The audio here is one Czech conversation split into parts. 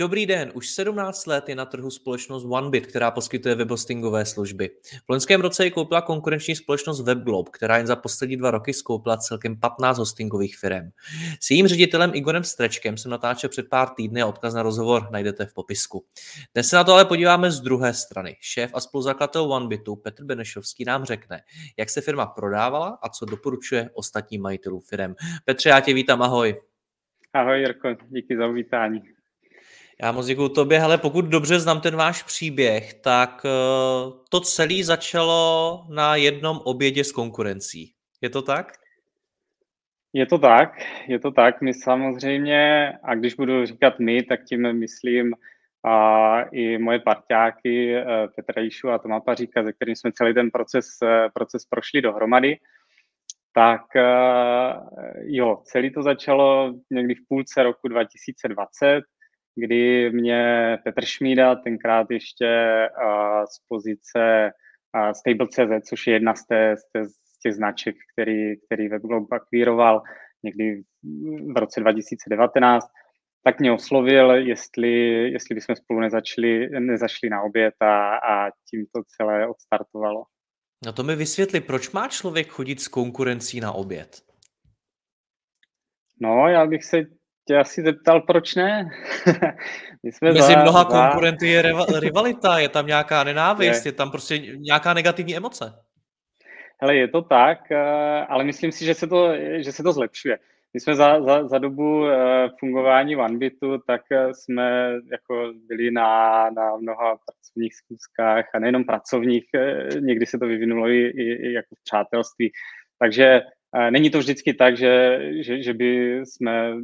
Dobrý den, už 17 let je na trhu společnost OneBit, která poskytuje webhostingové služby. V loňském roce ji koupila konkurenční společnost WebGlobe, která jen za poslední dva roky skoupila celkem 15 hostingových firm. S jejím ředitelem Igorem Strečkem jsem natáčel před pár týdny a odkaz na rozhovor najdete v popisku. Dnes se na to ale podíváme z druhé strany. Šéf a spoluzakladatel OneBitu Petr Benešovský nám řekne, jak se firma prodávala a co doporučuje ostatním majitelům firm. Petře, já tě vítám, ahoj. Ahoj Jirko, díky za uvítání. Já moc děkuji tobě, ale pokud dobře znám ten váš příběh, tak eh, to celé začalo na jednom obědě s konkurencí. Je to tak? Je to tak, je to tak. My samozřejmě, a když budu říkat my, tak tím myslím a i moje parťáky eh, Petra Jišu a Toma Paříka, se kterým jsme celý ten proces, eh, proces prošli dohromady, tak jo, celý to začalo někdy v půlce roku 2020, kdy mě Petr Šmída, tenkrát ještě z pozice Stable.cz, což je jedna z, té, z, té, z těch značek, který, který WebGlobe akvíroval někdy v roce 2019, tak mě oslovil, jestli, jestli bychom spolu nezačali, nezašli na oběd a, a tím to celé odstartovalo. No to mi vysvětli, proč má člověk chodit s konkurencí na oběd? No, já bych se tě asi zeptal, proč ne. My jsme Mezi za, mnoha za... konkurenty je rivalita, je tam nějaká nenávist, je. je tam prostě nějaká negativní emoce. Hele, je to tak, eh, ale myslím si, že se to, že se to zlepšuje. My jsme za, za, za dobu eh, fungování OneBitu, tak eh, jsme jako byli na, na mnoha pracovních zkuskách a nejenom pracovních, někdy se to vyvinulo i, i, i jako v přátelství. Takže Není to vždycky tak, že, že, že by jsme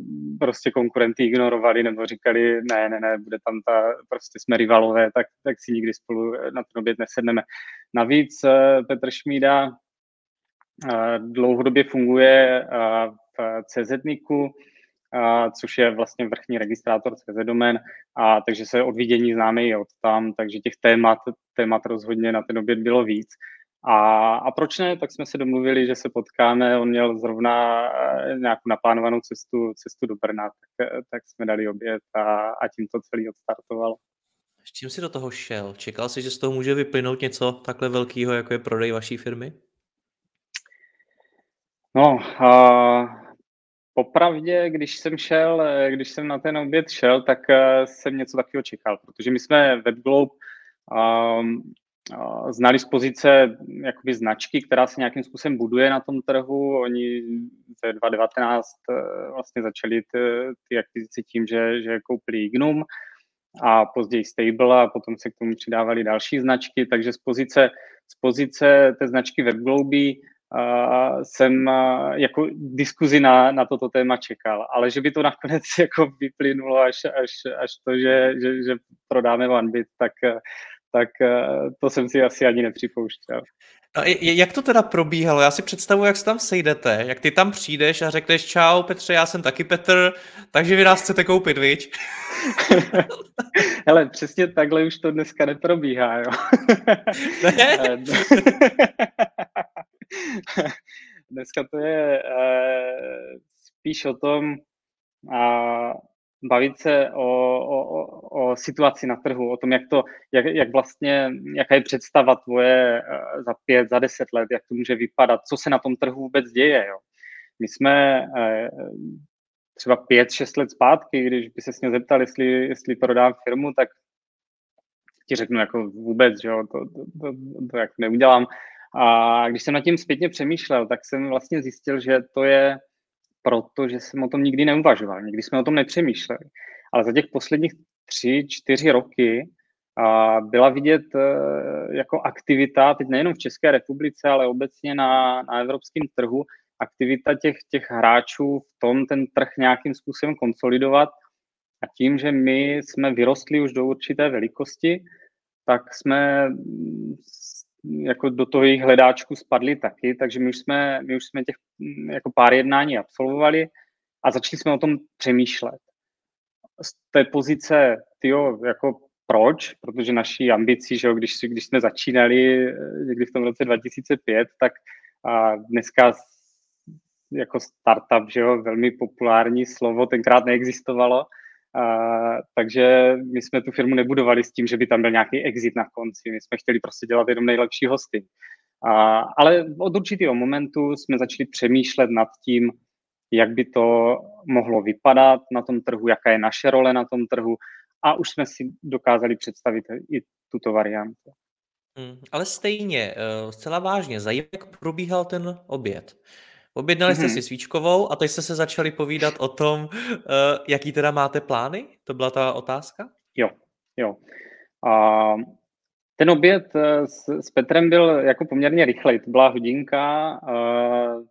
prostě konkurenty ignorovali nebo říkali, ne, ne, ne, bude tam ta, prostě jsme rivalové, tak, tak si nikdy spolu na ten oběd nesedneme. Navíc eh, Petr Šmída eh, dlouhodobě funguje eh, v CZNIku, což je vlastně vrchní registrátor CZ domén, a takže se od vidění známe i od tam, takže těch témat, témat rozhodně na ten oběd bylo víc. A, a proč ne? Tak jsme se domluvili, že se potkáme. On měl zrovna eh, nějakou naplánovanou cestu, cestu do Brna, tak, eh, tak jsme dali oběd a, a tím to celý odstartovalo. S čím jsi do toho šel? Čekal jsi, že z toho může vyplynout něco takhle velkého, jako je prodej vaší firmy? No, uh, popravdě, když jsem šel, eh, když jsem na ten oběd šel, tak jsem něco takového čekal, protože my jsme WebGlobe um, znali z pozice jakoby značky, která se nějakým způsobem buduje na tom trhu. Oni v 2019 eh, vlastně začali ty, ty akvizice tím, že, že koupili Ignum a později Stable a potom se k tomu přidávali další značky, takže z pozice, z pozice té značky WebGloby uh, jsem jako diskuzi na, na toto téma čekal, ale že by to nakonec jako vyplynulo až, až, až to, že, že, že prodáme OneBit, tak tak eh, to jsem si asi ani nepřipouštěl. A jak to teda probíhalo? Já si představuji, jak se tam sejdete, jak ty tam přijdeš a řekneš čau Petře, já jsem taky Petr, takže vy nás chcete koupit, viď? Hele, přesně takhle už to dneska neprobíhá, jo. Ne? Eh, dneska to je uh, spíš o tom, uh, bavit se o, o, o situaci na trhu, o tom, jak, to, jak, jak vlastně, jaká je představa tvoje eh, za pět, za deset let, jak to může vypadat, co se na tom trhu vůbec děje. Jo. My jsme eh, třeba pět, šest let zpátky, když by se mě zeptal, jestli, jestli prodám firmu, tak ti řeknu jako vůbec, že jo, to, to, to, to jak neudělám. A když jsem nad tím zpětně přemýšlel, tak jsem vlastně zjistil, že to je protože jsem o tom nikdy neuvažoval, nikdy jsme o tom nepřemýšleli. Ale za těch posledních tři, čtyři roky byla vidět jako aktivita, teď nejenom v České republice, ale obecně na, na evropském trhu, aktivita těch, těch hráčů v tom ten trh nějakým způsobem konsolidovat a tím, že my jsme vyrostli už do určité velikosti, tak jsme jako do toho jejich hledáčku spadli taky, takže my už jsme, my už jsme těch jako pár jednání absolvovali a začali jsme o tom přemýšlet. Z té pozice, tyjo, jako proč? Protože naší ambicí, že jo, když, když jsme začínali někdy v tom roce 2005, tak a dneska jako startup, že jo, velmi populární slovo, tenkrát neexistovalo, a, takže my jsme tu firmu nebudovali s tím, že by tam byl nějaký exit na konci. My jsme chtěli prostě dělat jenom nejlepší hosty. A, ale od určitého momentu jsme začali přemýšlet nad tím, jak by to mohlo vypadat na tom trhu, jaká je naše role na tom trhu a už jsme si dokázali představit i tuto variantu. Hmm, ale stejně, eh, zcela vážně, zajímavé, jak probíhal ten oběd. Objednali jste mm-hmm. si svíčkovou a teď jste se začali povídat o tom, uh, jaký teda máte plány? To byla ta otázka? Jo, jo. A ten oběd eh, s, s Petrem byl jako poměrně rychlej. To byla hodinka, uh,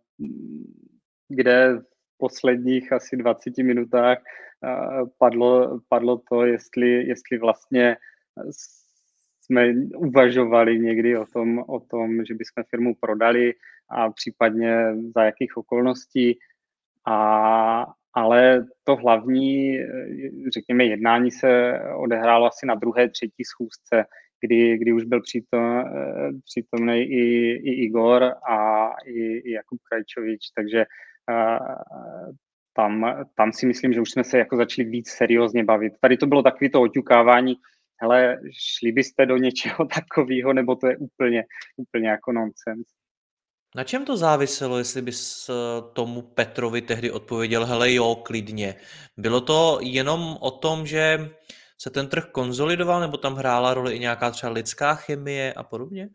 kde v posledních asi 20 minutách uh, padlo, padlo to, jestli, jestli vlastně jsme uvažovali někdy o tom, o tom, že bychom firmu prodali a případně za jakých okolností. A, ale to hlavní, řekněme, jednání se odehrálo asi na druhé, třetí schůzce, kdy, kdy už byl přítom, přítomný i, i Igor a i, i Jakub Krajčovič, takže tam, tam si myslím, že už jsme se jako začali víc seriózně bavit. Tady to bylo takové to oťukávání, hele, šli byste do něčeho takového, nebo to je úplně, úplně jako nonsens. Na čem to záviselo, jestli bys eh, tomu Petrovi tehdy odpověděl, hele jo, klidně. Bylo to jenom o tom, že se ten trh konzolidoval, nebo tam hrála roli i nějaká třeba lidská chemie a podobně?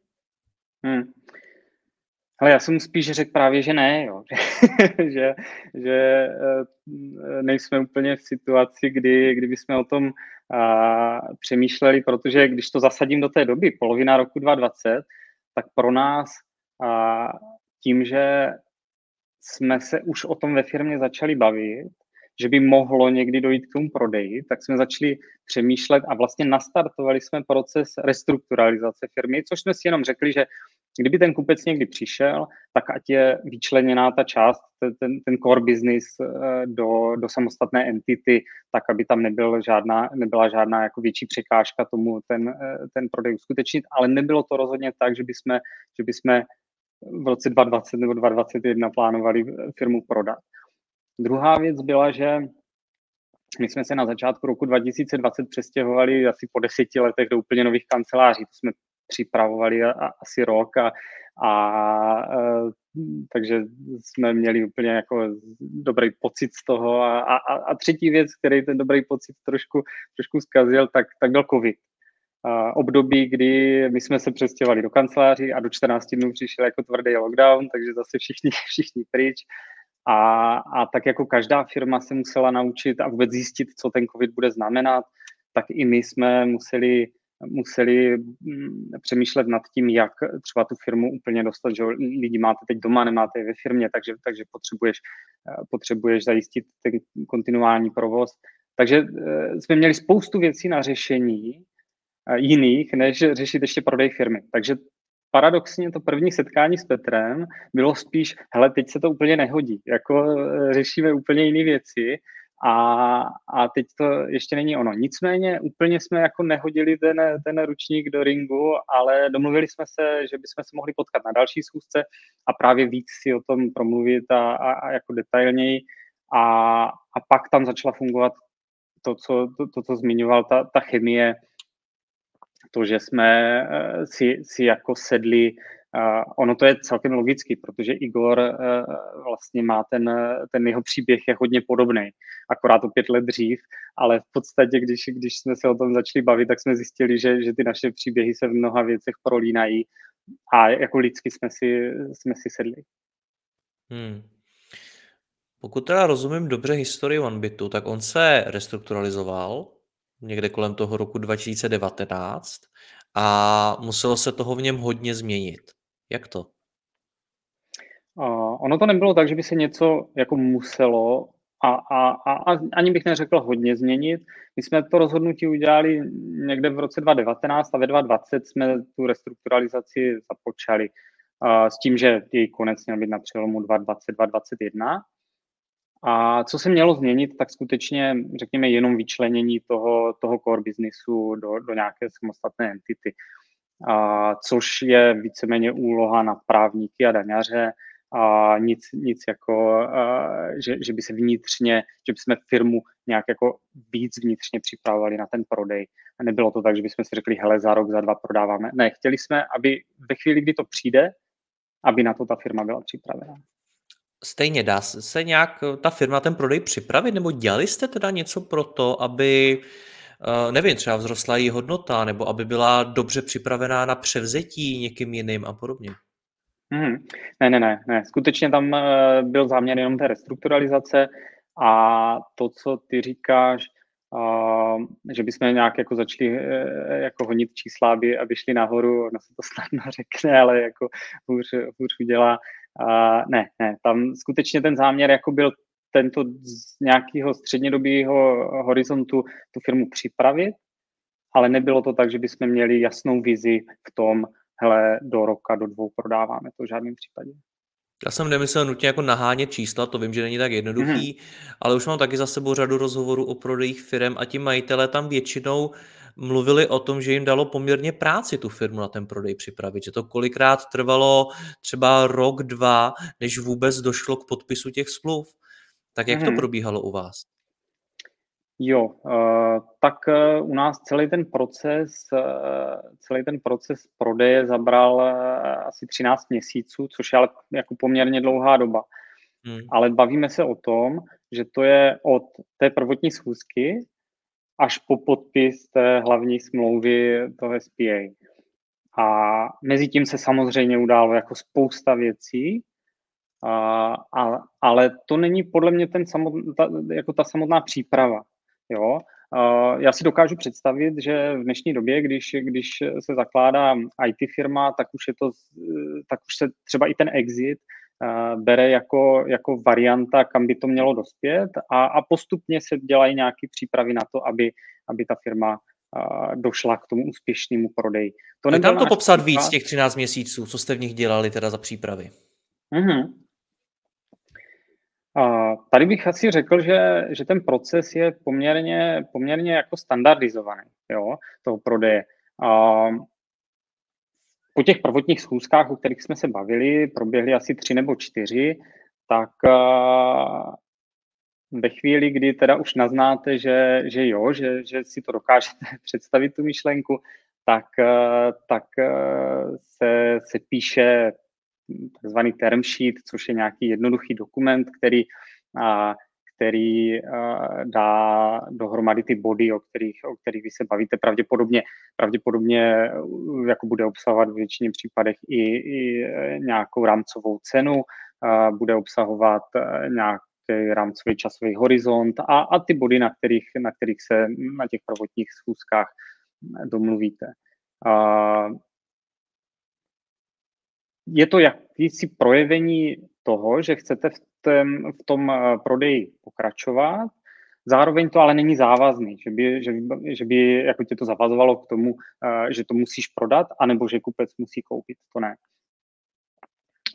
Hmm. Ale já jsem spíš řekl právě, že ne, jo. že, že eh, nejsme úplně v situaci, kdy, kdy bychom o tom a, přemýšleli, protože když to zasadím do té doby, polovina roku 2020, tak pro nás a, tím, že jsme se už o tom ve firmě začali bavit, že by mohlo někdy dojít k tomu prodeji, tak jsme začali přemýšlet a vlastně nastartovali jsme proces restrukturalizace firmy, což jsme si jenom řekli, že kdyby ten kupec někdy přišel, tak ať je vyčleněná ta část, ten, ten core business eh, do, do samostatné entity, tak aby tam nebyl žádná, nebyla žádná jako větší překážka tomu ten, eh, ten prodej uskutečnit, ale nebylo to rozhodně tak, že bychom, že bychom v roce 2020 nebo 2021 plánovali firmu prodat. Druhá věc byla, že my jsme se na začátku roku 2020 přestěhovali asi po deseti letech do úplně nových kanceláří. To jsme připravovali a, a, asi rok a, a, a takže jsme měli úplně jako dobrý pocit z toho a, a, a třetí věc, který ten dobrý pocit trošku, trošku zkazil, tak, tak byl covid. Období, kdy my jsme se přestěhovali do kanceláří a do 14 dnů přišel jako tvrdý lockdown, takže zase všichni, všichni pryč. A, a tak jako každá firma se musela naučit a vůbec zjistit, co ten covid bude znamenat, tak i my jsme museli museli mm, přemýšlet nad tím, jak třeba tu firmu úplně dostat, že lidi máte teď doma, nemáte je ve firmě, takže, takže potřebuješ, eh, potřebuješ zajistit ten kontinuální provoz. Takže eh, jsme měli spoustu věcí na řešení jiných, než řešit ještě prodej firmy. Takže paradoxně to první setkání s Petrem bylo spíš, hele, teď se to úplně nehodí, jako řešíme úplně jiné věci a, a teď to ještě není ono. Nicméně úplně jsme jako nehodili ten, ten ručník do ringu, ale domluvili jsme se, že bychom se mohli potkat na další schůzce a právě víc si o tom promluvit a, a, a jako detailněji. A, a pak tam začala fungovat to, co, to, to, co zmiňoval, ta, ta chemie, to, že jsme eh, si, si jako sedli Uh, ono to je celkem logický, protože Igor uh, vlastně má ten, ten jeho příběh je hodně podobný, akorát o pět let dřív, ale v podstatě, když, když jsme se o tom začali bavit, tak jsme zjistili, že, že ty naše příběhy se v mnoha věcech prolínají a jako lidsky jsme si, jsme si sedli. Hmm. Pokud teda rozumím dobře historii OneBitu, tak on se restrukturalizoval, někde kolem toho roku 2019 a muselo se toho v něm hodně změnit. Jak to? Uh, ono to nebylo tak, že by se něco jako muselo a, a, a, a ani bych neřekl hodně změnit. My jsme to rozhodnutí udělali někde v roce 2019 a ve 2020 jsme tu restrukturalizaci započali uh, s tím, že její konec měl být na přelomu 2020-2021. A co se mělo změnit, tak skutečně, řekněme, jenom vyčlenění toho, toho core businessu do, do nějaké samostatné entity, a, což je víceméně úloha na právníky a daňaře, a nic, nic jako, a, že, že by se vnitřně, že by jsme firmu nějak jako víc vnitřně připravovali na ten prodej. A nebylo to tak, že bychom si řekli, hele, za rok, za dva prodáváme. Ne, chtěli jsme, aby ve chvíli, kdy to přijde, aby na to ta firma byla připravena. Stejně dá se nějak eh, ta firma ten prodej připravit, nebo dělali jste teda něco pro to, aby, eh, nevím, třeba vzrostla její hodnota, nebo aby byla dobře připravená na převzetí někým jiným a podobně? Hmm. Ne, ne, ne, ne. Skutečně tam eh, byl záměr jenom té restrukturalizace a to, co ty říkáš, že bychom nějak jako začali jako honit čísla, aby, aby šli nahoru, ono se to snadno řekne, ale jako hůř, hůř udělá. Ne, ne, tam skutečně ten záměr jako byl tento z nějakého střednědobého horizontu tu firmu připravit, ale nebylo to tak, že bychom měli jasnou vizi v tom, hele, do roka, do dvou prodáváme to v žádném případě. Já jsem nemyslel nutně jako nahánět čísla, to vím, že není tak jednoduchý, mm-hmm. ale už mám taky za sebou řadu rozhovorů o prodejích firm a ti majitelé tam většinou mluvili o tom, že jim dalo poměrně práci tu firmu na ten prodej připravit, že to kolikrát trvalo třeba rok, dva, než vůbec došlo k podpisu těch smluv. Tak jak mm-hmm. to mhm. probíhalo u vás? Jo, uh, tak uh, u nás celý ten proces, uh, celý ten proces prodeje zabral asi 13 měsíců, což je ale jako poměrně dlouhá doba. Hmm. Ale bavíme se o tom, že to je od té prvotní schůzky až po podpis té hlavní smlouvy toho SPA. A mezi tím se samozřejmě událo jako spousta věcí, a, a, ale to není podle mě ten samot, ta, jako ta samotná příprava. Jo? Já si dokážu představit, že v dnešní době, když, když se zakládá IT firma, tak už, je to, tak už se třeba i ten exit uh, bere jako, jako varianta, kam by to mělo dospět a, a postupně se dělají nějaké přípravy na to, aby, aby ta firma uh, došla k tomu úspěšnému prodeji. To tam to popsat případ. víc, těch 13 měsíců, co jste v nich dělali teda za přípravy? Uh-huh. A tady bych asi řekl, že, že ten proces je poměrně, poměrně jako standardizovaný, jo, toho prodeje. A po těch prvotních schůzkách, o kterých jsme se bavili, proběhly asi tři nebo čtyři, tak ve chvíli, kdy teda už naznáte, že, že jo, že, že si to dokážete představit, tu myšlenku, tak, tak se, se píše takzvaný term sheet, což je nějaký jednoduchý dokument, který, a, který a, dá dohromady ty body, o kterých, o kterých vy se bavíte. Pravděpodobně, pravděpodobně jako bude obsahovat v většině případech i, i e, nějakou rámcovou cenu, a, bude obsahovat e, nějaký rámcový časový horizont a, a ty body, na kterých, na kterých se na těch prvotních schůzkách domluvíte. A, je to jakýsi projevení toho, že chcete v, tém, v tom eh, prodeji pokračovat, zároveň to ale není závazný, že by, že že by jako tě to zavazovalo k tomu, eh, že to musíš prodat, anebo že kupec musí koupit, to ne.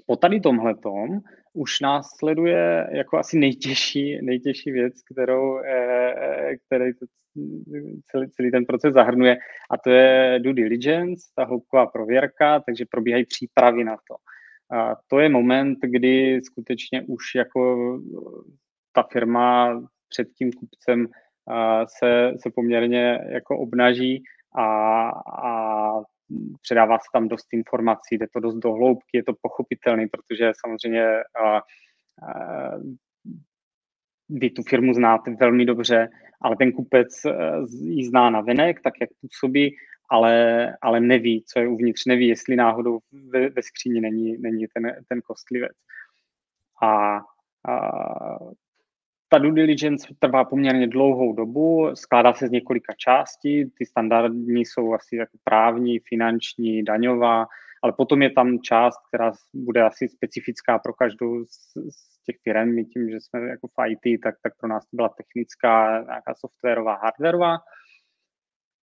Po tady tomhletom už následuje jako asi nejtěžší, nejtěžší věc, kterou, eh, který celý, celý ten proces zahrnuje a to je due diligence, ta hloubková prověrka, takže probíhají přípravy na to. A to je moment, kdy skutečně už jako ta firma před tím kupcem se, se poměrně jako obnaží a, a předává se tam dost informací, jde to dost do hloubky, je to pochopitelný, protože samozřejmě a, a, vy tu firmu znáte velmi dobře, ale ten kupec e, ji zná na venek, tak jak působí, ale, ale neví, co je uvnitř, neví, jestli náhodou ve, ve skříni není, není ten, ten kostlivec. A, a ta due diligence trvá poměrně dlouhou dobu, skládá se z několika částí, ty standardní jsou asi jako právní, finanční, daňová, ale potom je tam část, která bude asi specifická pro každou z, z těch firm. My tím, že jsme jako v IT, tak, tak pro nás to byla technická, nějaká softwarová, hardwarová.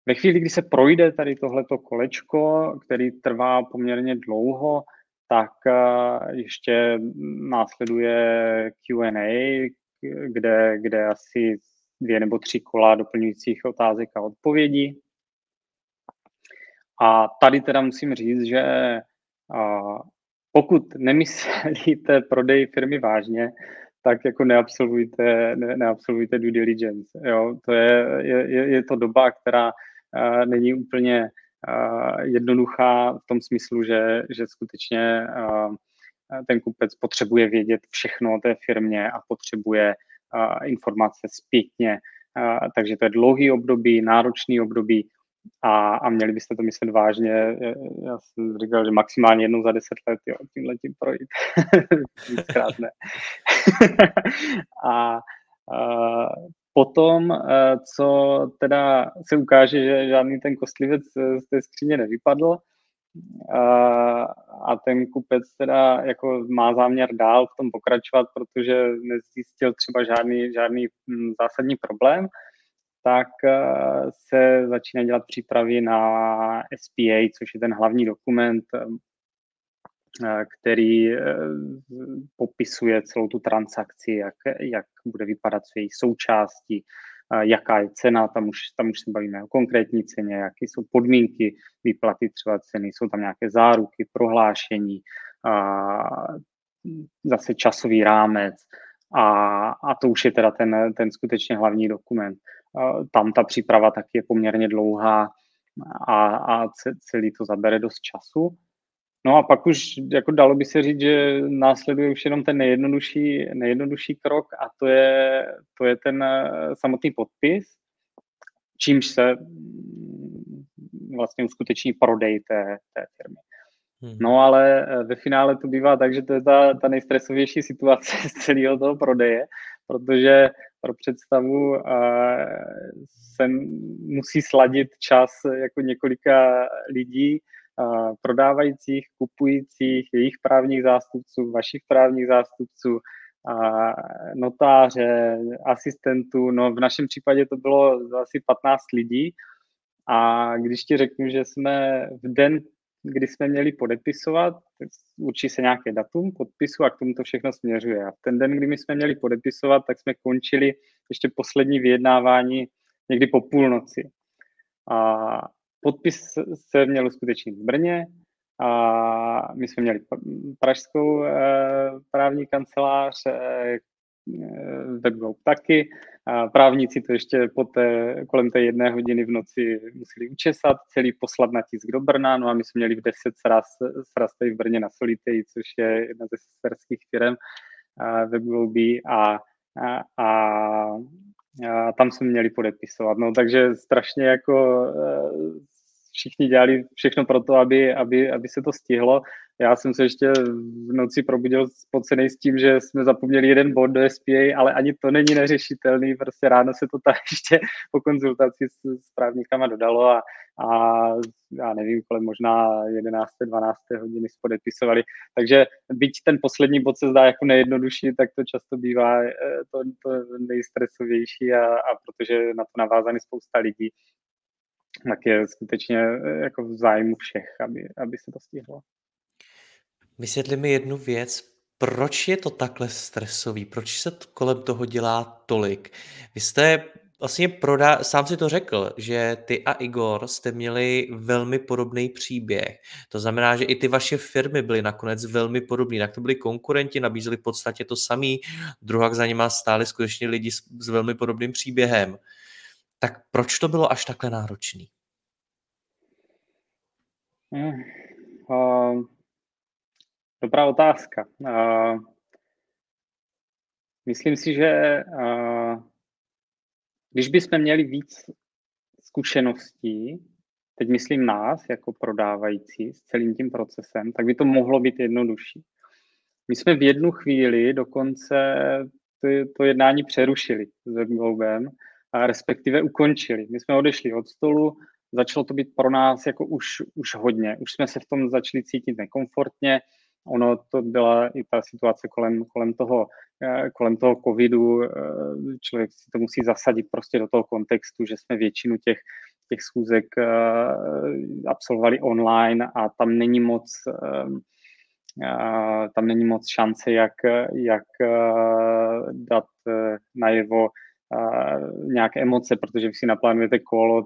Ve chvíli, kdy se projde tady tohleto kolečko, který trvá poměrně dlouho, tak eh, ještě následuje Q&A, kde, kde asi dvě nebo tři kola doplňujících otázek a odpovědí. A tady teda musím říct, že pokud nemyslíte prodej firmy vážně, tak jako neabsolvujte, ne, neabsolvujte due diligence. Jo? To je, je, je to doba, která uh, není úplně uh, jednoduchá v tom smyslu, že, že skutečně uh, ten kupec potřebuje vědět všechno o té firmě a potřebuje uh, informace zpětně. Uh, takže to je dlouhý období, náročný období a, a měli byste to myslet vážně. Já jsem říkal, že maximálně jednou za deset let jo, tím letím projít. Víckrát ne. a, a potom, co teda se ukáže, že žádný ten kostlivec z té skříně nevypadl, a ten kupec teda jako má záměr dál v tom pokračovat, protože nezjistil třeba žádný, žádný hm, zásadní problém, tak eh, se začíná dělat přípravy na SPA, což je ten hlavní dokument, eh, který eh, popisuje celou tu transakci, jak, jak bude vypadat s její součástí, jaká je cena, tam už, tam už se bavíme o konkrétní ceně, jaké jsou podmínky výplaty třeba ceny, jsou tam nějaké záruky, prohlášení, zase časový rámec a, a to už je teda ten, ten skutečně hlavní dokument tam ta příprava taky je poměrně dlouhá a, a celý to zabere dost času. No a pak už jako dalo by se říct, že následuje už jenom ten nejjednodušší, nejjednodušší krok a to je, to je ten eh, samotný podpis, čímž se mm, vlastně uskuteční prodej té, té firmy. Hmm. No ale eh, ve finále to bývá tak, že to je ta, ta nejstresovější situace z celého toho prodeje, protože pro představu se musí sladit čas jako několika lidí, prodávajících, kupujících, jejich právních zástupců, vašich právních zástupců, notáře, asistentů. No v našem případě to bylo asi 15 lidí a když ti řeknu, že jsme v den kdy jsme měli podepisovat, určí se nějaké datum podpisu a k tomu to všechno směřuje. A v ten den, kdy my jsme měli podepisovat, tak jsme končili ještě poslední vyjednávání někdy po půlnoci. A podpis se měl uskutečnit v Brně a my jsme měli pražskou eh, právní kancelář, eh, Webglobe taky. A právníci to ještě po té, kolem té jedné hodiny v noci museli učesat, celý poslat na tisk do Brna, no a my jsme měli v 10 sraz, sraz v Brně na Solitej, což je jedna ze sesterských firm Webglobe a, a, a, a tam jsme měli podepisovat. No takže strašně jako všichni dělali všechno pro to, aby, aby, aby se to stihlo. Já jsem se ještě v noci probudil spocený s tím, že jsme zapomněli jeden bod do SPA, ale ani to není neřešitelný. Prostě ráno se to tak ještě po konzultaci s, s právníkama dodalo a, a já nevím, kolem možná 11. 12. hodiny podepisovali. Takže byť ten poslední bod se zdá jako nejjednodušší, tak to často bývá eh, to, to nejstresovější a, a protože na to navázaný spousta lidí, tak je skutečně eh, jako v zájmu všech, aby, aby se to stihlo. Vysvětli mi jednu věc. Proč je to takhle stresový? Proč se kolem toho dělá tolik? Vy jste vlastně prodá, sám si to řekl, že ty a Igor jste měli velmi podobný příběh. To znamená, že i ty vaše firmy byly nakonec velmi podobné. Tak to byli konkurenti, nabízeli v podstatě to samý, druhak za nima stáli skutečně lidi s, s velmi podobným příběhem. Tak proč to bylo až takhle náročný? Hmm. Uh, dobrá otázka. Uh, myslím si, že uh, když bychom měli víc zkušeností, teď myslím nás jako prodávající s celým tím procesem, tak by to mohlo být jednodušší. My jsme v jednu chvíli dokonce to, to jednání přerušili s Webgloubem, a respektive ukončili. My jsme odešli od stolu, začalo to být pro nás jako už, už hodně. Už jsme se v tom začali cítit nekomfortně. Ono to byla i ta situace kolem, kolem, toho, eh, kolem toho covidu. Eh, člověk si to musí zasadit prostě do toho kontextu, že jsme většinu těch, těch schůzek eh, absolvovali online a tam není moc tam není moc šance, jak, jak dát najevo nějaké emoce, protože vy si naplánujete kol od,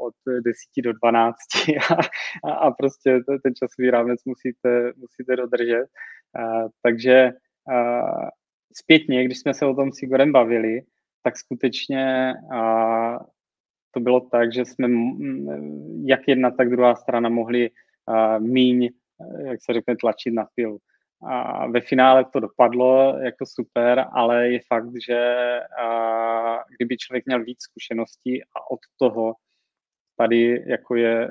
od 10 do 12 a, a prostě ten časový rámec musíte, musíte dodržet. Takže zpětně, když jsme se o tom s Igorem bavili, tak skutečně to bylo tak, že jsme jak jedna, tak druhá strana mohli míň, jak se řekne, tlačit na pilu. A ve finále to dopadlo jako super, ale je fakt, že a, kdyby člověk měl víc zkušeností a od toho tady jako je,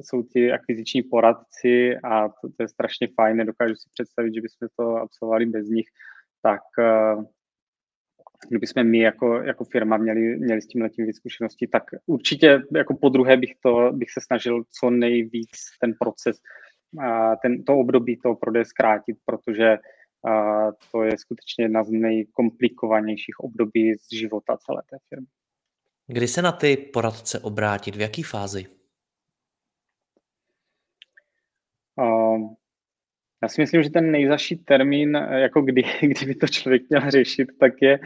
jsou ti akviziční poradci a to, to je strašně fajn, nedokážu si představit, že bychom to absolvovali bez nich, tak kdyby jsme my jako, jako firma měli, měli s tím letím víc zkušeností, tak určitě jako po druhé bych, to, bych se snažil co nejvíc ten proces ten, to období toho prodeje zkrátit, protože to je skutečně jedna z nejkomplikovanějších období z života celé té firmy. Kdy se na ty poradce obrátit? V jaký fázi? Já si myslím, že ten nejzaší termín, jako kdy, kdyby to člověk měl řešit, tak je,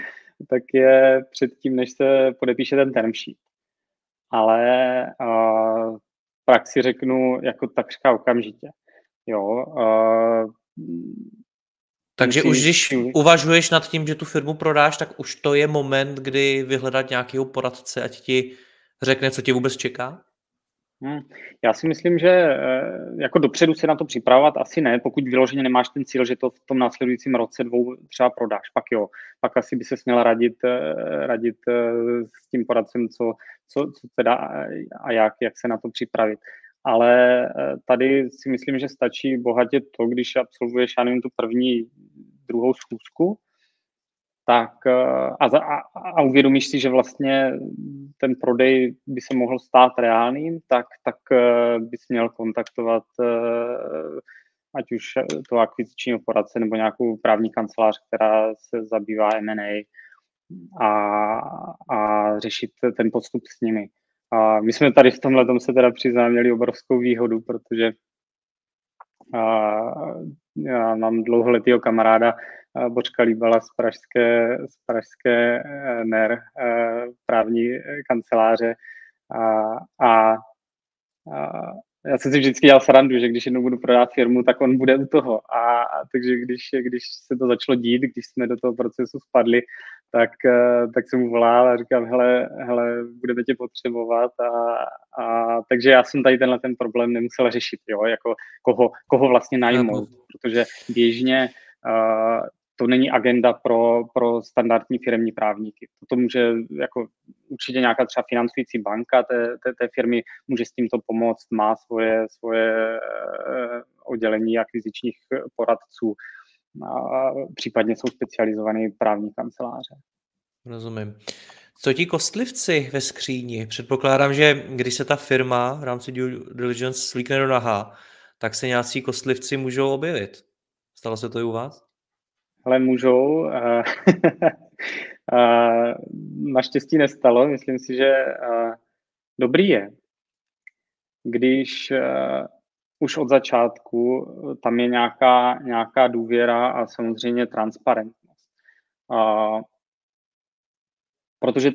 tak je předtím, než se podepíše ten term sheet. Ale praxi řeknu jako takřka okamžitě. Jo, uh, takže už když uvažuješ nad tím, že tu firmu prodáš, tak už to je moment, kdy vyhledat nějakého poradce, ať ti řekne, co tě vůbec čeká? Hmm. Já si myslím, že eh, jako dopředu se na to připravovat asi ne, pokud vyloženě nemáš ten cíl, že to v tom následujícím roce dvou třeba prodáš, pak jo, pak asi by se směla radit, eh, radit s tím poradcem, co, co, co teda a jak, jak se na to připravit. Ale eh, tady si myslím, že stačí bohatě to, když absolvuješ, já nevím, tu první, druhou schůzku, tak eh, a, a, a uvědomíš si, že vlastně ten prodej by se mohl stát reálným, tak, tak eh, bys měl kontaktovat ať už to akvizičního poradce nebo nějakou právní kancelář, která se zabývá M&A a, a řešit ten postup s nimi. A my jsme tady v tomhle tom se teda přiznám měli obrovskou výhodu, protože a, já mám dlouholetýho kamaráda Bočka Líbala z pražské, z pražské eh, NER eh, právní kanceláře a, a, a já jsem si vždycky dělal srandu, že když jednou budu prodávat firmu, tak on bude u toho. A, a takže když, když se to začalo dít, když jsme do toho procesu spadli, tak, eh, tak jsem mu volal a říkal, hele, hele budeme tě potřebovat. A, a, takže já jsem tady tenhle ten problém nemusel řešit, jo, jako koho, koho vlastně najmout, protože běžně uh, to není agenda pro, pro standardní firmní právníky. To může jako určitě nějaká třeba financující banka té, té, té firmy může s tímto pomoct, má svoje, svoje eh, oddělení akvizičních poradců, a případně jsou specializované právní kanceláře. Rozumím. Co ti kostlivci ve skříni? Předpokládám, že když se ta firma v rámci due diligence slíkne do naha, tak se nějací kostlivci můžou objevit. Stalo se to i u vás? Ale můžou. naštěstí nestalo. Myslím si, že dobrý je, když už od začátku tam je nějaká, nějaká důvěra a samozřejmě transparentnost. Protože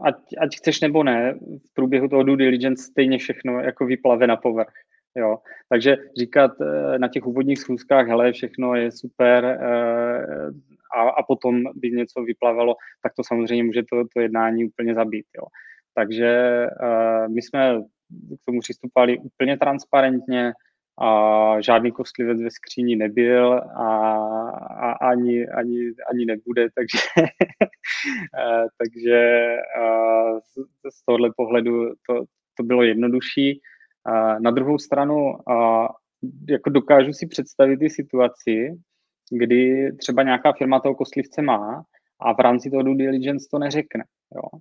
ať, ať chceš nebo ne, v průběhu toho due diligence stejně všechno jako vyplave na povrch. Jo. Takže říkat eh, na těch úvodních schůzkách, hele, všechno je super eh, a, a potom by něco vyplavalo, tak to samozřejmě může to, to jednání úplně zabít. Jo. Takže eh, my jsme k tomu přistupovali úplně transparentně, a žádný kostlivec ve skříni nebyl a, a ani, ani, ani nebude, takže, takže z, z tohohle pohledu to, to bylo jednodušší. Na druhou stranu jako dokážu si představit i situaci, kdy třeba nějaká firma toho kostlivce má a v rámci toho due diligence to neřekne. Jo.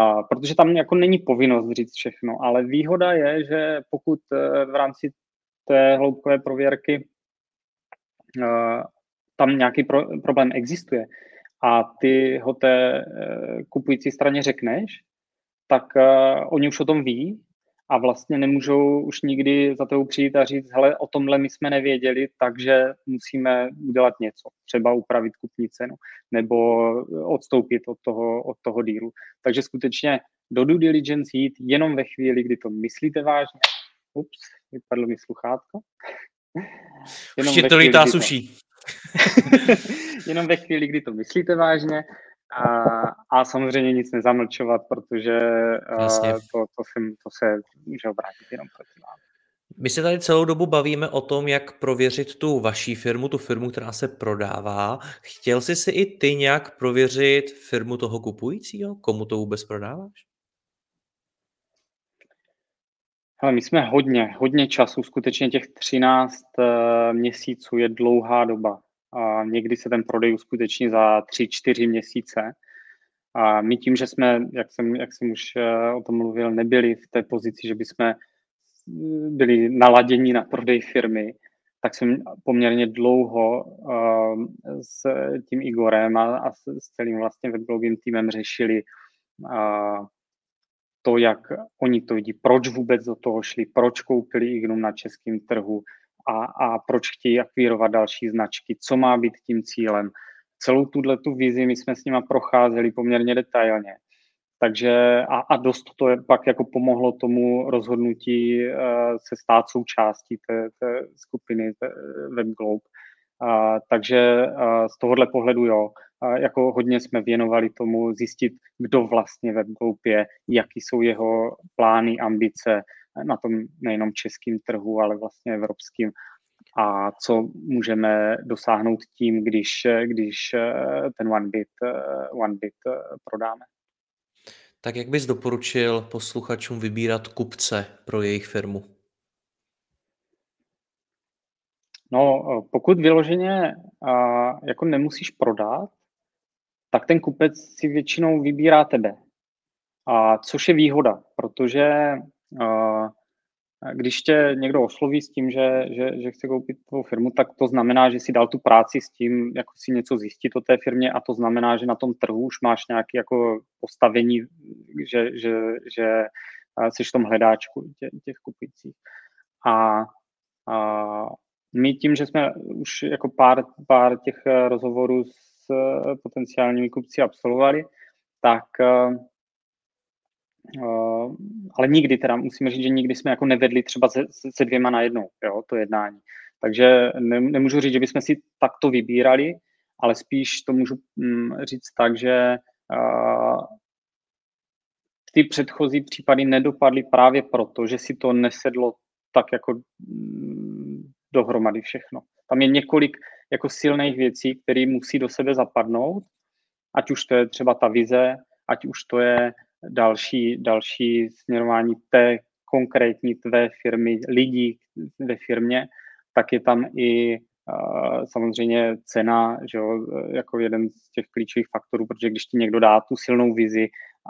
A, protože tam jako není povinnost říct všechno, ale výhoda je, že pokud eh, v rámci té hloubkové prověrky uh, tam nějaký pro, problém existuje a ty ho té uh, kupující straně řekneš, tak oni už o tom ví a vlastně nemůžou už nikdy za tebou přijít a říct, hele, o tomhle my jsme nevěděli, takže musíme udělat něco, třeba upravit kupní cenu, nebo odstoupit od toho, od toho dílu. Takže skutečně do due diligence jít jenom ve chvíli, kdy to myslíte vážně. Ups, vypadlo mi sluchátko. Jenom Už to lítá suší. jenom ve chvíli, kdy to myslíte vážně a, a samozřejmě nic nezamlčovat, protože uh, to, to, se, to se může obrátit jenom proti vám. My se tady celou dobu bavíme o tom, jak prověřit tu vaší firmu, tu firmu, která se prodává. Chtěl jsi si i ty nějak prověřit firmu toho kupujícího? Komu to vůbec prodáváš? Ale my jsme hodně, hodně času, skutečně těch 13 uh, eh, měsíců je dlouhá doba. A někdy se ten prodej uskuteční za 3-4 měsíce. A my tím, že jsme, jak jsem, jak jsem už uh, o tom mluvil, nebyli v té pozici, že bychom eh, byli naladěni na prodej firmy, tak jsme poměrně dlouho uh, s tím Igorem a, a s, celým vlastně webblogovým týmem řešili uh, to, jak oni to vidí, proč vůbec do toho šli, proč koupili Ignum na českém trhu a, a proč chtějí akvírovat další značky, co má být tím cílem. Celou tuhle tu vizi my jsme s nima procházeli poměrně detailně. Takže a, a dost to je pak jako pomohlo tomu rozhodnutí uh, se stát součástí té, té skupiny té WebGlobe. Uh, takže uh, z tohohle pohledu jo, jako hodně jsme věnovali tomu zjistit, kdo vlastně WebGroup je, jaký jsou jeho plány, ambice na tom nejenom českým trhu, ale vlastně evropským a co můžeme dosáhnout tím, když, když ten OneBit, OneBit prodáme. Tak jak bys doporučil posluchačům vybírat kupce pro jejich firmu? No, pokud vyloženě jako nemusíš prodat, tak ten kupec si většinou vybírá tebe. A což je výhoda, protože když tě někdo osloví s tím, že, že, že chce koupit tvou firmu, tak to znamená, že si dal tu práci s tím, jako si něco zjistit o té firmě a to znamená, že na tom trhu už máš nějaké jako postavení, že, že, že jsi v tom hledáčku těch, těch kupujících. A, a my tím, že jsme už jako pár, pár těch rozhovorů s Eh, potenciálními kupci absolvovali, tak eh, ale nikdy teda, musíme říct, že nikdy jsme jako nevedli třeba se, se dvěma na jednou, jo, to jednání. Takže ne, nemůžu říct, že bychom si takto vybírali, ale spíš to můžu mm, říct tak, že uh, ty předchozí případy nedopadly právě proto, že si to nesedlo tak jako mm, dohromady všechno. Tam je několik jako silných věcí, které musí do sebe zapadnout, ať už to je třeba ta vize, ať už to je další, další směrování té konkrétní tvé firmy, lidí ve firmě, tak je tam i samozřejmě cena, že jo, jako jeden z těch klíčových faktorů, protože když ti někdo dá tu silnou vizi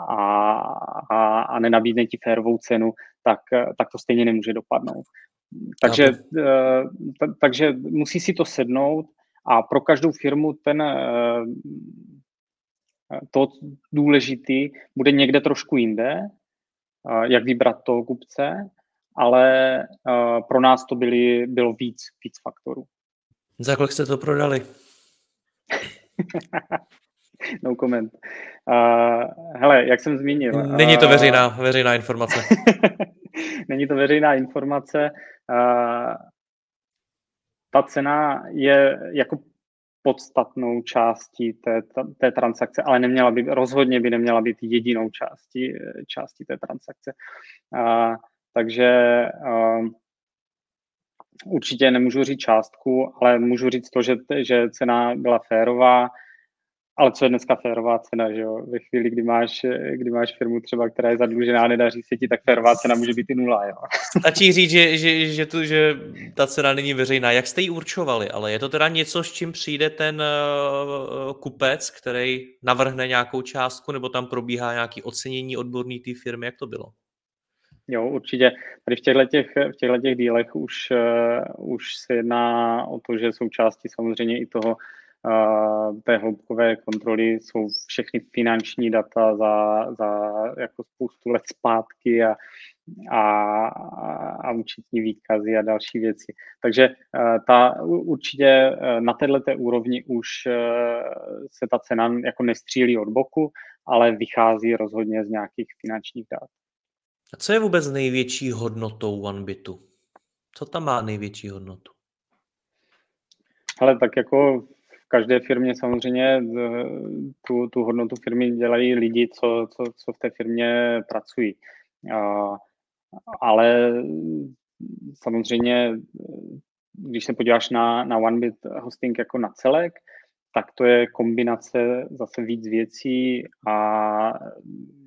a, a, a nenabídne ti férovou cenu, tak, tak to stejně nemůže dopadnout. Takže, t- takže musí si to sednout a pro každou firmu ten uh, to důležitý bude někde trošku jinde, jak vybrat toho kupce, ale pro nás to byly, bylo víc, víc faktorů. Za kolik jste to prodali? no comment. Uh, hele, jak jsem zmínil. Není to veřejná, veřejná informace. Není to veřejná informace. Uh, ta cena je jako podstatnou částí té, té transakce, ale neměla by, rozhodně by neměla být jedinou částí, částí té transakce. Uh, takže uh, určitě nemůžu říct částku, ale můžu říct to, že, že cena byla férová ale co je dneska férová cena, že jo? Ve chvíli, kdy máš, kdy máš firmu třeba, která je zadlužená, nedaří se ti, tak férová cena může být i nula, jo? Stačí říct, že, že, že, tu, že ta cena není veřejná. Jak jste ji určovali? Ale je to teda něco, s čím přijde ten uh, kupec, který navrhne nějakou částku, nebo tam probíhá nějaký ocenění odborný té firmy? Jak to bylo? Jo, určitě. Tady v těchto, těch, v těchto těch dílech už, uh, už se jedná o to, že součástí samozřejmě i toho té hloubkové kontroly jsou všechny finanční data za, za jako spoustu let zpátky a, a, a účetní výkazy a další věci. Takže ta, určitě na této úrovni už se ta cena jako nestřílí od boku, ale vychází rozhodně z nějakých finančních dat. A co je vůbec největší hodnotou OneBitu? Co tam má největší hodnotu? Ale tak jako každé firmě samozřejmě eh, tu, tu hodnotu firmy dělají lidi, co, co, co v té firmě pracují. Ale samozřejmě, když se podíváš na, na OneBit hosting jako na celek, tak to je kombinace zase víc věcí a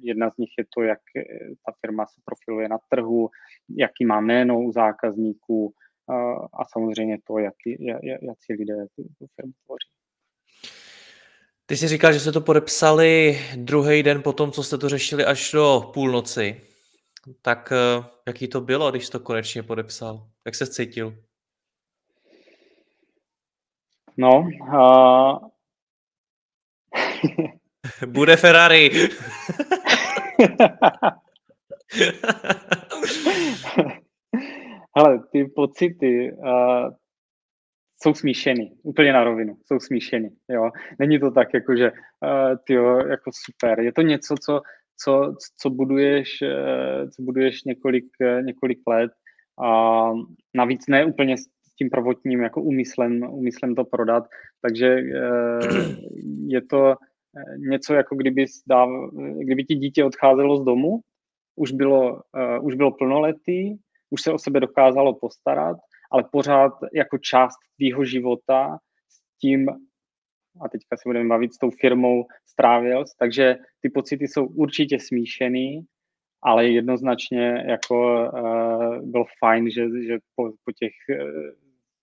jedna z nich je to, jak ta firma se profiluje na trhu, jaký má jméno u zákazníků, a samozřejmě to, jak, jak, si lidé tu firmu tvoří. Ty jsi říkal, že jste to podepsali druhý den po tom, co jste to řešili až do půlnoci. Tak eh, jaký to bylo, když jsi to konečně podepsal? Jak se cítil? No, uh... Bude Ferrari. Hele, ty pocity, uh, jsou smíšený, úplně na rovinu, jsou smíšený, jo. Není to tak, jako že, uh, tyjo, jako super, je to něco, co, co, co buduješ, uh, co buduješ několik, uh, několik let a navíc ne úplně s tím prvotním jako úmyslem, úmyslem to prodat, takže uh, je to něco, jako kdyby, dáv, kdyby ti dítě odcházelo z domu, už bylo, uh, už bylo plnoletý, už se o sebe dokázalo postarat, ale pořád jako část tvýho života s tím, a teďka se budeme bavit s tou firmou, strávil, takže ty pocity jsou určitě smíšený, ale jednoznačně jako uh, bylo fajn, že, že po, po těch uh,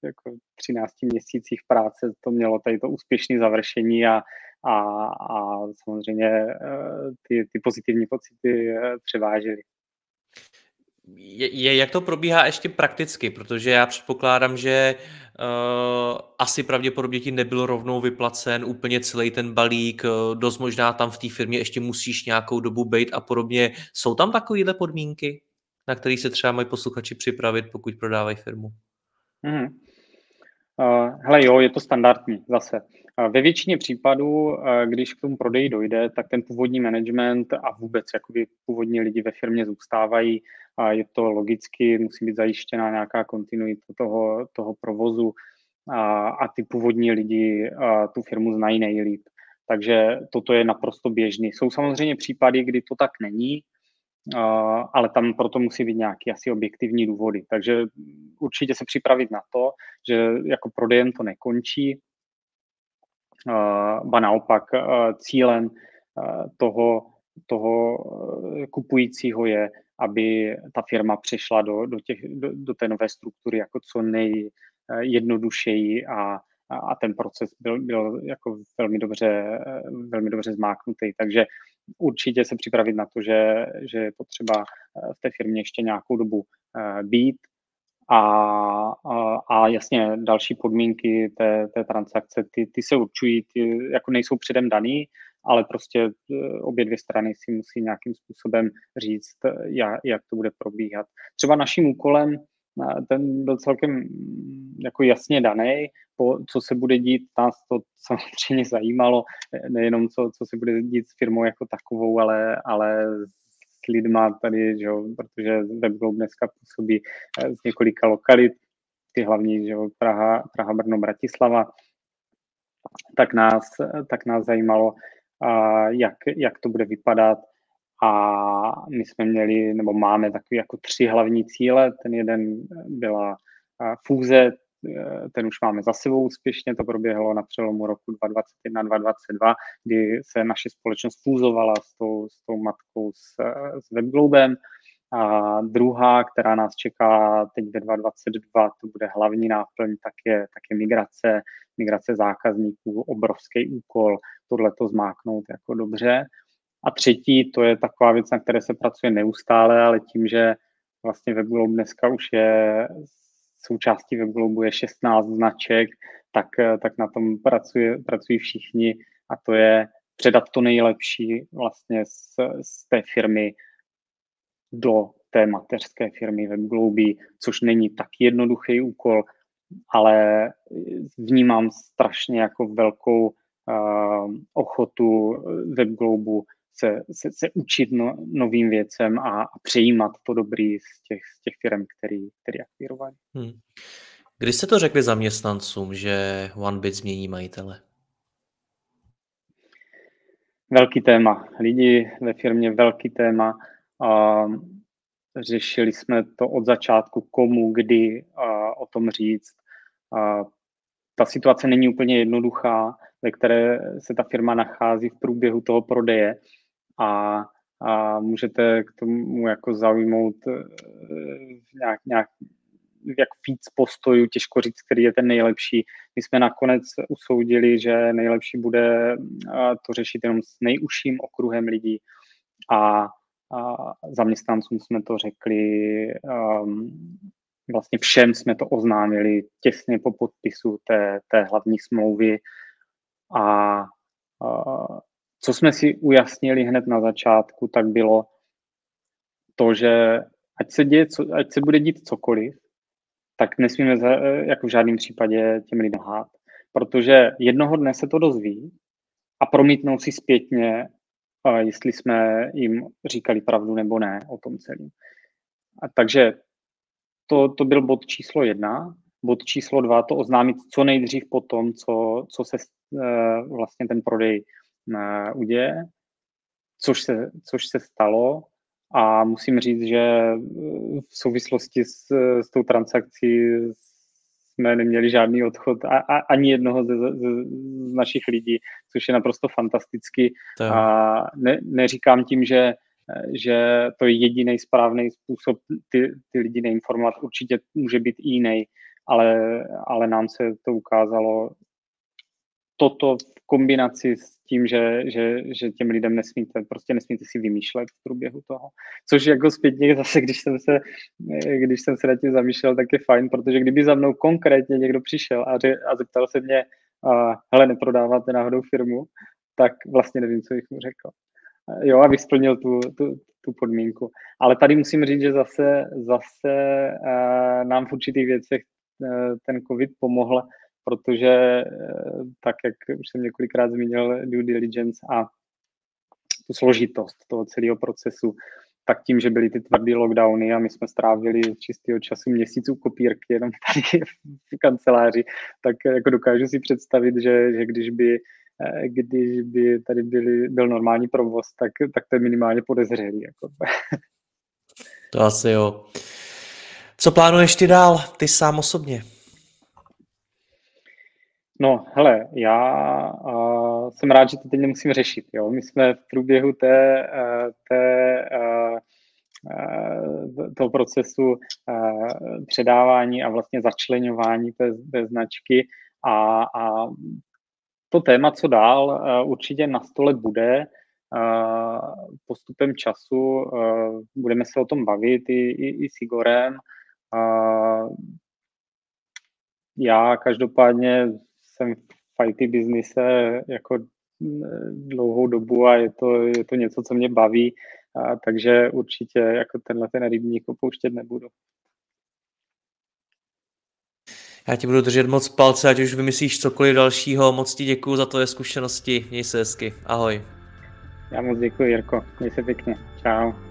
jako 13 měsících práce to mělo tady to úspěšné završení a, a, a samozřejmě uh, ty, ty pozitivní pocity uh, převážily je, je, jak to probíhá ještě prakticky, protože já předpokládám, že uh, asi pravděpodobně ti nebyl rovnou vyplacen úplně celý ten balík, uh, dost možná tam v té firmě ještě musíš nějakou dobu být a podobně. Jsou tam takovéhle podmínky, na které se třeba mají posluchači připravit, pokud prodávají firmu? Mm. Uh, hele jo, je to standardní zase. Ve většině případů, když k tomu prodeji dojde, tak ten původní management a vůbec jakoby původní lidi ve firmě zůstávají a je to logicky, musí být zajištěna nějaká kontinuita toho, toho provozu a, a ty původní lidi a, tu firmu znají nejlíp. Takže toto je naprosto běžný. Jsou samozřejmě případy, kdy to tak není, ale tam proto musí být nějaké asi objektivní důvody. Takže určitě se připravit na to, že jako prodejem to nekončí, ba naopak cílem toho, toho kupujícího je, aby ta firma přešla do, do, těch, do, do té nové struktury jako co nejjednodušeji a, a ten proces byl, byl jako velmi dobře, velmi dobře zmáknutý. Takže určitě se připravit na to, že, že je potřeba v té firmě ještě nějakou dobu eh, být a, a, a jasně další podmínky té, té transakce, ty, ty se určují, ty jako nejsou předem daný, ale prostě eh, obě dvě strany si musí nějakým způsobem říct, jak, jak to bude probíhat. Třeba naším úkolem, eh, ten byl celkem mm, jako jasně daný, po, co se bude dít, nás to samozřejmě zajímalo, nejenom co, co se bude dít s firmou jako takovou, ale, ale s lidma tady, že jo, protože WebGlobe dneska působí eh, z několika lokalit, ty hlavní, že jo, Praha, Praha, Brno, Bratislava, tak nás, tak nás zajímalo, jak, jak to bude vypadat. A my jsme měli, nebo máme takový jako tři hlavní cíle. Ten jeden byla fúze ten už máme za sebou úspěšně, to proběhlo na přelomu roku 2021-2022, kdy se naše společnost fúzovala s tou, s tou matkou s, s WebGlobem. A druhá, která nás čeká teď ve 2022, to bude hlavní náplň, tak je, tak je migrace, migrace zákazníků, obrovský úkol, tohle to zmáknout jako dobře. A třetí, to je taková věc, na které se pracuje neustále, ale tím, že vlastně WebGlobe dneska už je součástí WebGlobu je 16 značek, tak, tak na tom pracuje, pracují všichni a to je předat to nejlepší vlastně z, z té firmy do té mateřské firmy WebGloby, což není tak jednoduchý úkol, ale vnímám strašně jako velkou uh, ochotu WebGlobu se, se, se učit no, novým věcem a, a přejímat to dobrý z těch, z těch firm, který, který akvírovali. Hmm. Když jste to řekli zaměstnancům, že OneBit změní majitele? Velký téma. Lidi ve firmě velký téma. Um, řešili jsme to od začátku, komu, kdy uh, o tom říct. Uh, ta situace není úplně jednoduchá, ve které se ta firma nachází v průběhu toho prodeje a, a můžete k tomu jako zaujmout uh, nějak, nějak jak víc postojů, těžko říct, který je ten nejlepší. My jsme nakonec usoudili, že nejlepší bude to řešit jenom s nejužším okruhem lidí a, a zaměstnancům jsme to řekli, um, vlastně všem jsme to oznámili těsně po podpisu té, té hlavní smlouvy a, a co jsme si ujasnili hned na začátku, tak bylo to, že ať se, děje, co, ať se bude dít cokoliv, tak nesmíme za, jako v žádném případě těm lidem hát. Protože jednoho dne se to dozví a promítnou si zpětně, jestli jsme jim říkali pravdu nebo ne o tom celém. A takže to, to byl bod číslo jedna. Bod číslo dva, to oznámit co nejdřív po tom, co, co se uh, vlastně ten prodej uh, uděje, což se, což se stalo. A musím říct, že eh, v souvislosti s, s tou transakcí jsme neměli žádný odchod a, a, ani jednoho ze, ze, z našich lidí, což je naprosto fantasticky. A ne, neříkám tím, že, že to je jediný správný způsob ty, ty lidi neinformovat. Určitě může být i jiný, ale, ale nám se to ukázalo toto kombinaci s tím, že, že, že těm lidem nesmíte, prostě nesmíte si vymýšlet v průběhu toho. Což jako zpětně zase, když jsem se, když jsem se na tím zamýšlel, tak je fajn, protože kdyby za mnou konkrétně někdo přišel a, ře, a zeptal se mě, uh, hele, neprodáváte náhodou firmu, tak vlastně nevím, co bych mu řekl. Jo, a vysplnil tu, tu, tu podmínku. Ale tady musím říct, že zase, zase uh, nám v určitých věcech uh, ten COVID pomohl, protože eh, tak, jak už jsem několikrát zmínil due diligence a tu složitost toho celého procesu, tak tím, že byly ty tvrdé lockdowny a my jsme strávili čistého času měsíců kopírky jenom tady v kanceláři, tak jako dokážu si představit, že, že když by eh, když by tady byly, byl normální provoz, tak, tak to je minimálně podezřelý. Jako. To asi jo. Co plánuješ ty dál, ty sám osobně? No, hele, já uh, jsem rád, že to teď nemusím řešit. Jo? My jsme v průběhu té, uh, té, uh, toho procesu předávání a vlastně začlenování té, té značky a, a to téma, co dál, určitě na stole bude. Postupem času budeme se o tom bavit i, i, i s Igorem. Já každopádně jsem v IT biznise jako dlouhou dobu a je to, je to něco, co mě baví, a takže určitě jako tenhle ten rybník opouštět nebudu. Já ti budu držet moc palce, ať už vymyslíš cokoliv dalšího. Moc ti děkuji za tvoje zkušenosti. Měj se hezky. Ahoj. Já moc děkuji, Jirko. Měj se pěkně. Čau.